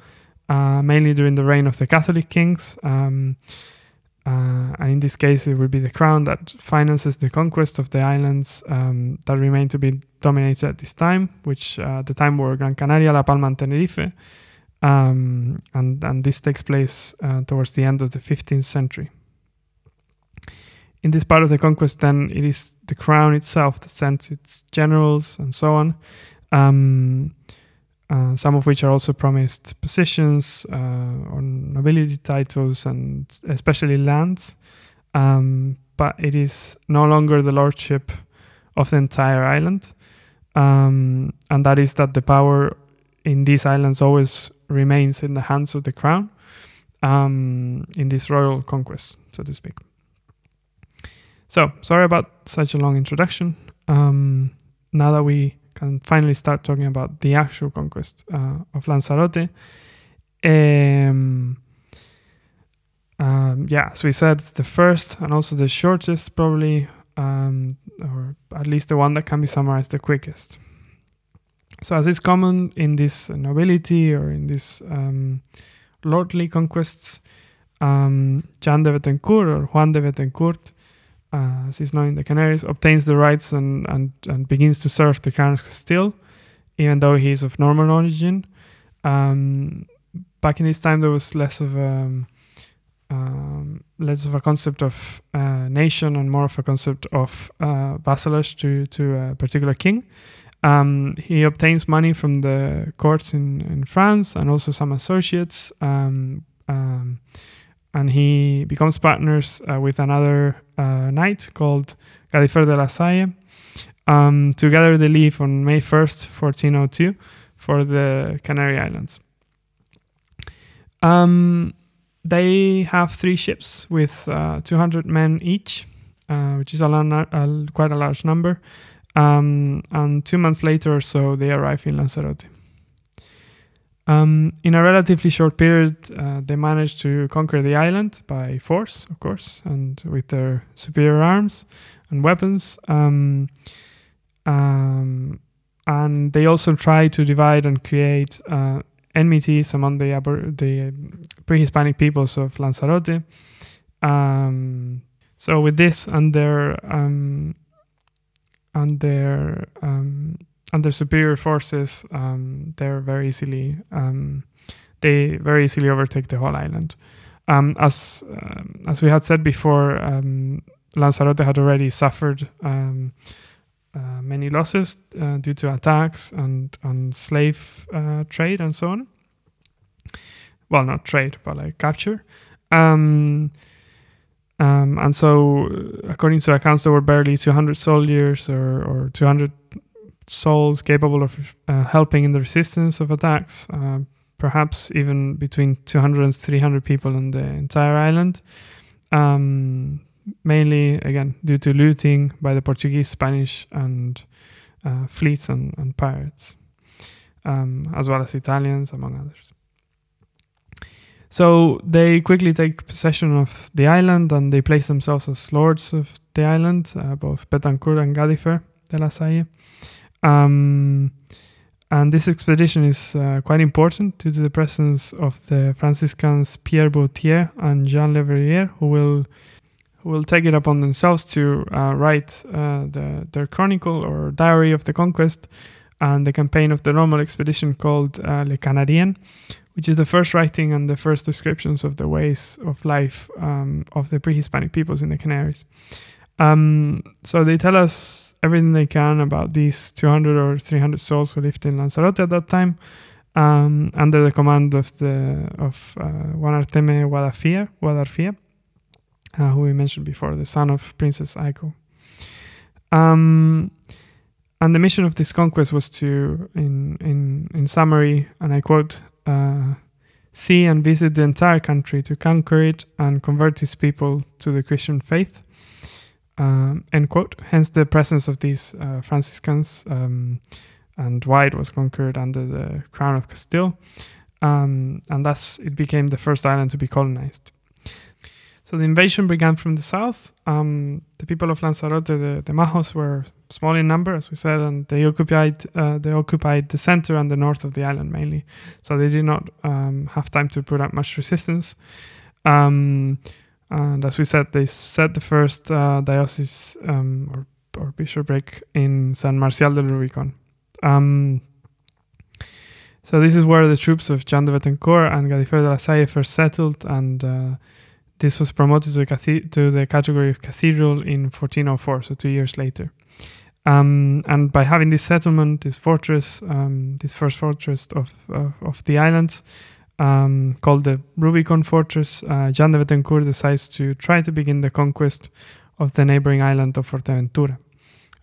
uh, mainly during the reign of the Catholic kings. Um, uh, and in this case, it will be the crown that finances the conquest of the islands um, that remain to be dominated at this time, which uh, at the time were Gran Canaria, La Palma, and Tenerife. Um, and, and this takes place uh, towards the end of the 15th century. In this part of the conquest, then, it is the crown itself that sends its generals and so on. Um, uh, some of which are also promised positions uh, or nobility titles and especially lands. Um, but it is no longer the lordship of the entire island. Um, and that is that the power in these islands always remains in the hands of the crown um, in this royal conquest, so to speak. So, sorry about such a long introduction. Um, now that we can finally start talking about the actual conquest uh, of Lanzarote. Um, um, yeah, as we said, the first and also the shortest, probably um, or at least the one that can be summarized the quickest. So, as is common in this nobility or in these um, lordly conquests, um, Jean de Bethencourt or Juan de Betancourt, uh, as he's known in the Canaries, obtains the rights and, and, and begins to serve the of Castile, even though he is of Norman origin. Um, back in this time, there was less of a um, less of a concept of uh, nation and more of a concept of uh, vassalage to to a particular king. Um, he obtains money from the courts in, in France and also some associates. Um, um, and he becomes partners uh, with another uh, knight called Gadifer de la Salle. Um, together they leave on May 1st, 1402, for the Canary Islands. Um, they have three ships with uh, 200 men each, uh, which is a, a, quite a large number. Um, and two months later or so, they arrive in Lanzarote. Um, in a relatively short period, uh, they managed to conquer the island by force, of course, and with their superior arms and weapons. Um, um, and they also tried to divide and create uh, enmities among the, the pre-Hispanic peoples of Lanzarote. Um, so with this and their um, and their um, under superior forces, um, they're very easily um, they very easily overtake the whole island. Um, as um, as we had said before, um, Lanzarote had already suffered um, uh, many losses uh, due to attacks and and slave uh, trade and so on. Well, not trade, but like capture. Um, and so, according to accounts, there were barely 200 soldiers or, or 200 souls capable of uh, helping in the resistance of attacks, uh, perhaps even between 200 and 300 people on the entire island. Um, mainly, again, due to looting by the Portuguese, Spanish, and uh, fleets and, and pirates, um, as well as Italians, among others. So they quickly take possession of the island and they place themselves as lords of the island, uh, both Bethencourt and Gadifer de la Salle. Um, and this expedition is uh, quite important due to the presence of the Franciscans Pierre Boutier and Jean Le Verrier, who will who will take it upon themselves to uh, write uh, the, their chronicle or diary of the conquest and the campaign of the Norman expedition called uh, Le Canarien, which is the first writing and the first descriptions of the ways of life um, of the pre-Hispanic peoples in the Canaries. Um, so they tell us everything they can about these 200 or 300 souls who lived in Lanzarote at that time, um, under the command of the of uh, Juan Arteme Guadarfia uh, who we mentioned before, the son of Princess Aiko. Um, and the mission of this conquest was to, in in in summary, and I quote, uh, see and visit the entire country to conquer it and convert its people to the Christian faith um, end quote. Hence the presence of these uh, Franciscans, um, and why it was conquered under the crown of Castile, um, and thus it became the first island to be colonized. So the invasion began from the south. Um, the people of Lanzarote, the, the Majos, were small in number, as we said, and they occupied uh, they occupied the center and the north of the island mainly. So they did not um, have time to put up much resistance. Um, and as we said, they set the first uh, diocese um, or, or bishopric in San Marcial del Rubicon. Um, so this is where the troops of Jean de Bethencourt and Gadifer de la Salle first settled, and uh, this was promoted to the, to the, category of cathedral in 1404, so two years later. Um, and by having this settlement, this fortress, um, this first fortress of, of, of the islands, um, called the Rubicon Fortress, uh, Jean de Bethencourt decides to try to begin the conquest of the neighboring island of Fuerteventura.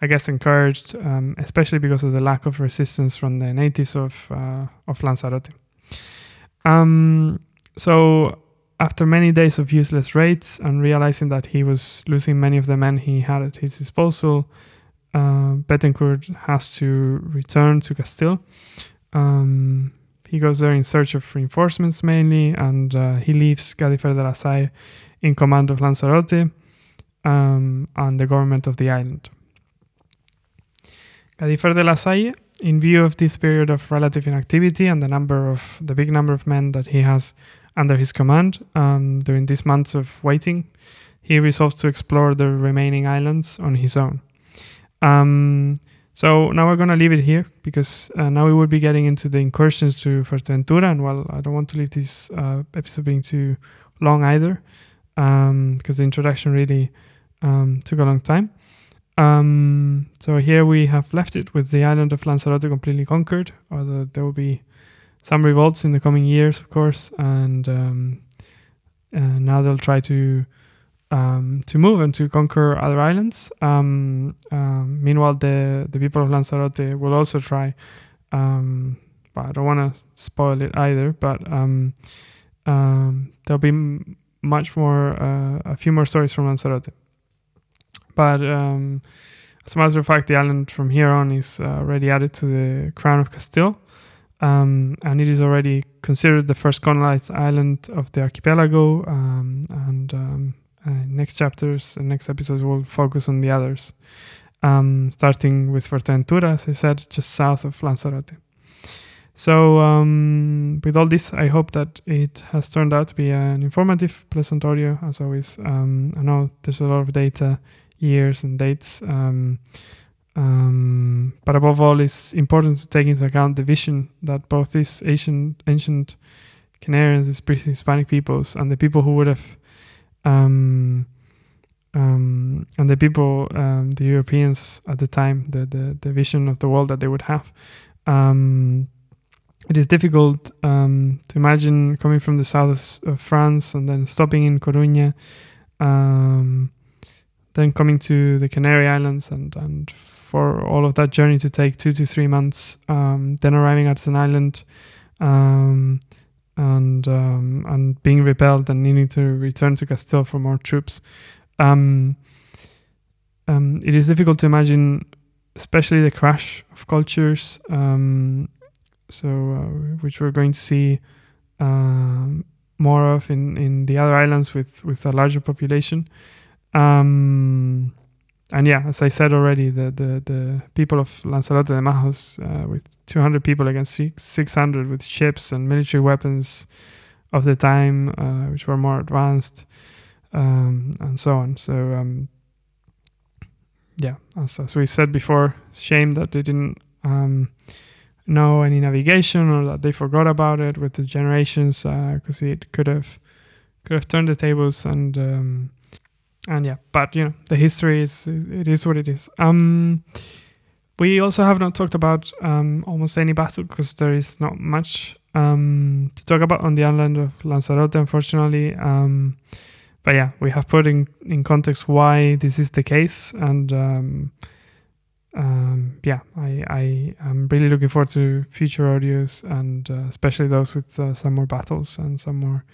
I guess encouraged, um, especially because of the lack of resistance from the natives of uh, of Lanzarote. Um, so, after many days of useless raids and realizing that he was losing many of the men he had at his disposal, uh, Bethencourt has to return to Castile. Um, he goes there in search of reinforcements mainly, and uh, he leaves Gadifer de la Salle in command of Lanzarote. um, and the government of the island. Gadifer de la Salle, in view of this period of relative inactivity and the number of the big number of men that he has under his command um, during these months of waiting, he resolves to explore the remaining islands on his own. Um, so now we're going to leave it here because uh, now we will be getting into the incursions to Fuerteventura. And well, I don't want to leave this uh, episode being too long either um, because the introduction really um, took a long time. Um, so here we have left it with the island of Lanzarote completely conquered, although there will be some revolts in the coming years, of course, and um, uh, now they'll try to um, to move and to conquer other islands. Um, um, meanwhile, the the people of Lanzarote will also try. Um, but I don't want to spoil it either. But um, um, there'll be much more, uh, a few more stories from Lanzarote. But as a matter of fact, the island from here on is uh, already added to the Crown of Castile. Um, and it is already considered the first colonized island of the archipelago. Um, and um, uh, next chapters and next episodes will focus on the others, um, starting with Fuerteventura, as I said, just south of Lanzarote. So, um, with all this, I hope that it has turned out to be an informative, pleasant audio, as always. Um, I know there's a lot of data, years, and dates. Um, um, but above all, it's important to take into account the vision that both these ancient, ancient Canarians, these pre-Hispanic peoples, and the people who would have, um, um, and the people, um, the Europeans at the time, the, the the vision of the world that they would have. Um, it is difficult um, to imagine coming from the south of France and then stopping in Coruña, then coming to the Canary Islands and and for all of that journey to take two to three months, um, then arriving at an island um, and um, and being repelled and needing to return to Castile for more troops. Um, um, it is difficult to imagine, especially the crash of cultures. Um, so, uh, which we're going to see more of in, in the other islands with, with a larger population. Um, and yeah, as I said already, the the, the people of Lanzarote de Majos, uh, with 200 people against 600 with ships and military weapons of the time, uh, which were more advanced, um, and so on. So um, yeah, as, as we said before, shame that they didn't um, know any navigation or that they forgot about it with the generations, because uh, it could have could have turned the tables and um, and yeah, but you know, the history is it is what it is. Um, we also have not talked about um, almost any battle because there is not much um, to talk about on the island of Lanzarote, unfortunately. Um, but yeah, we have put in, in context why this is the case, and um, um, yeah, I, I am really looking forward to future audios and uh, especially those with uh, some more battles and some more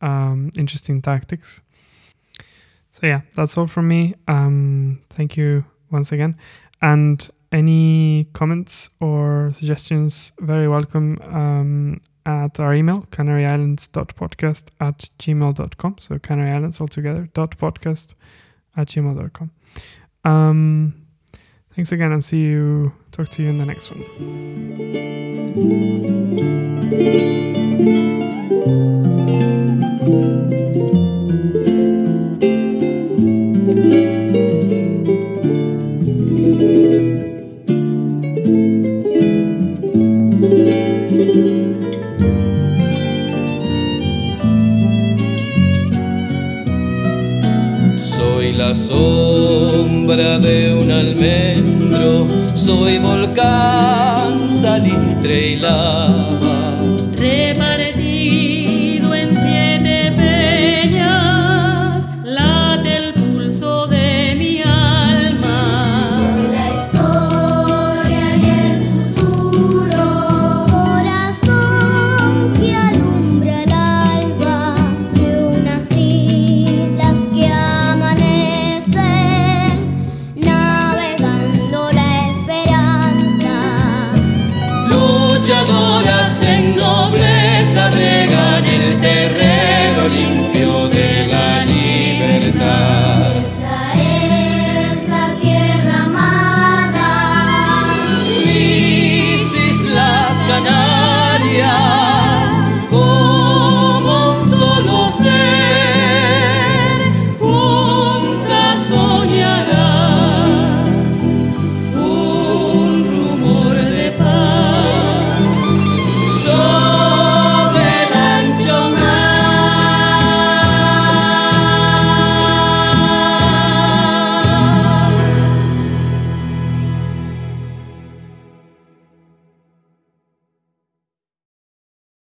um, interesting tactics. So yeah, that's all from me. Um, thank you once again. And any comments or suggestions, very welcome um, at our email, canaryislands.podcast at gmail.com. So Canary Islands altogether, dot podcast at gmail.com. Um, thanks again and see you, talk to you in the next one. Sombra de un almendro, soy volcán, salitre y lava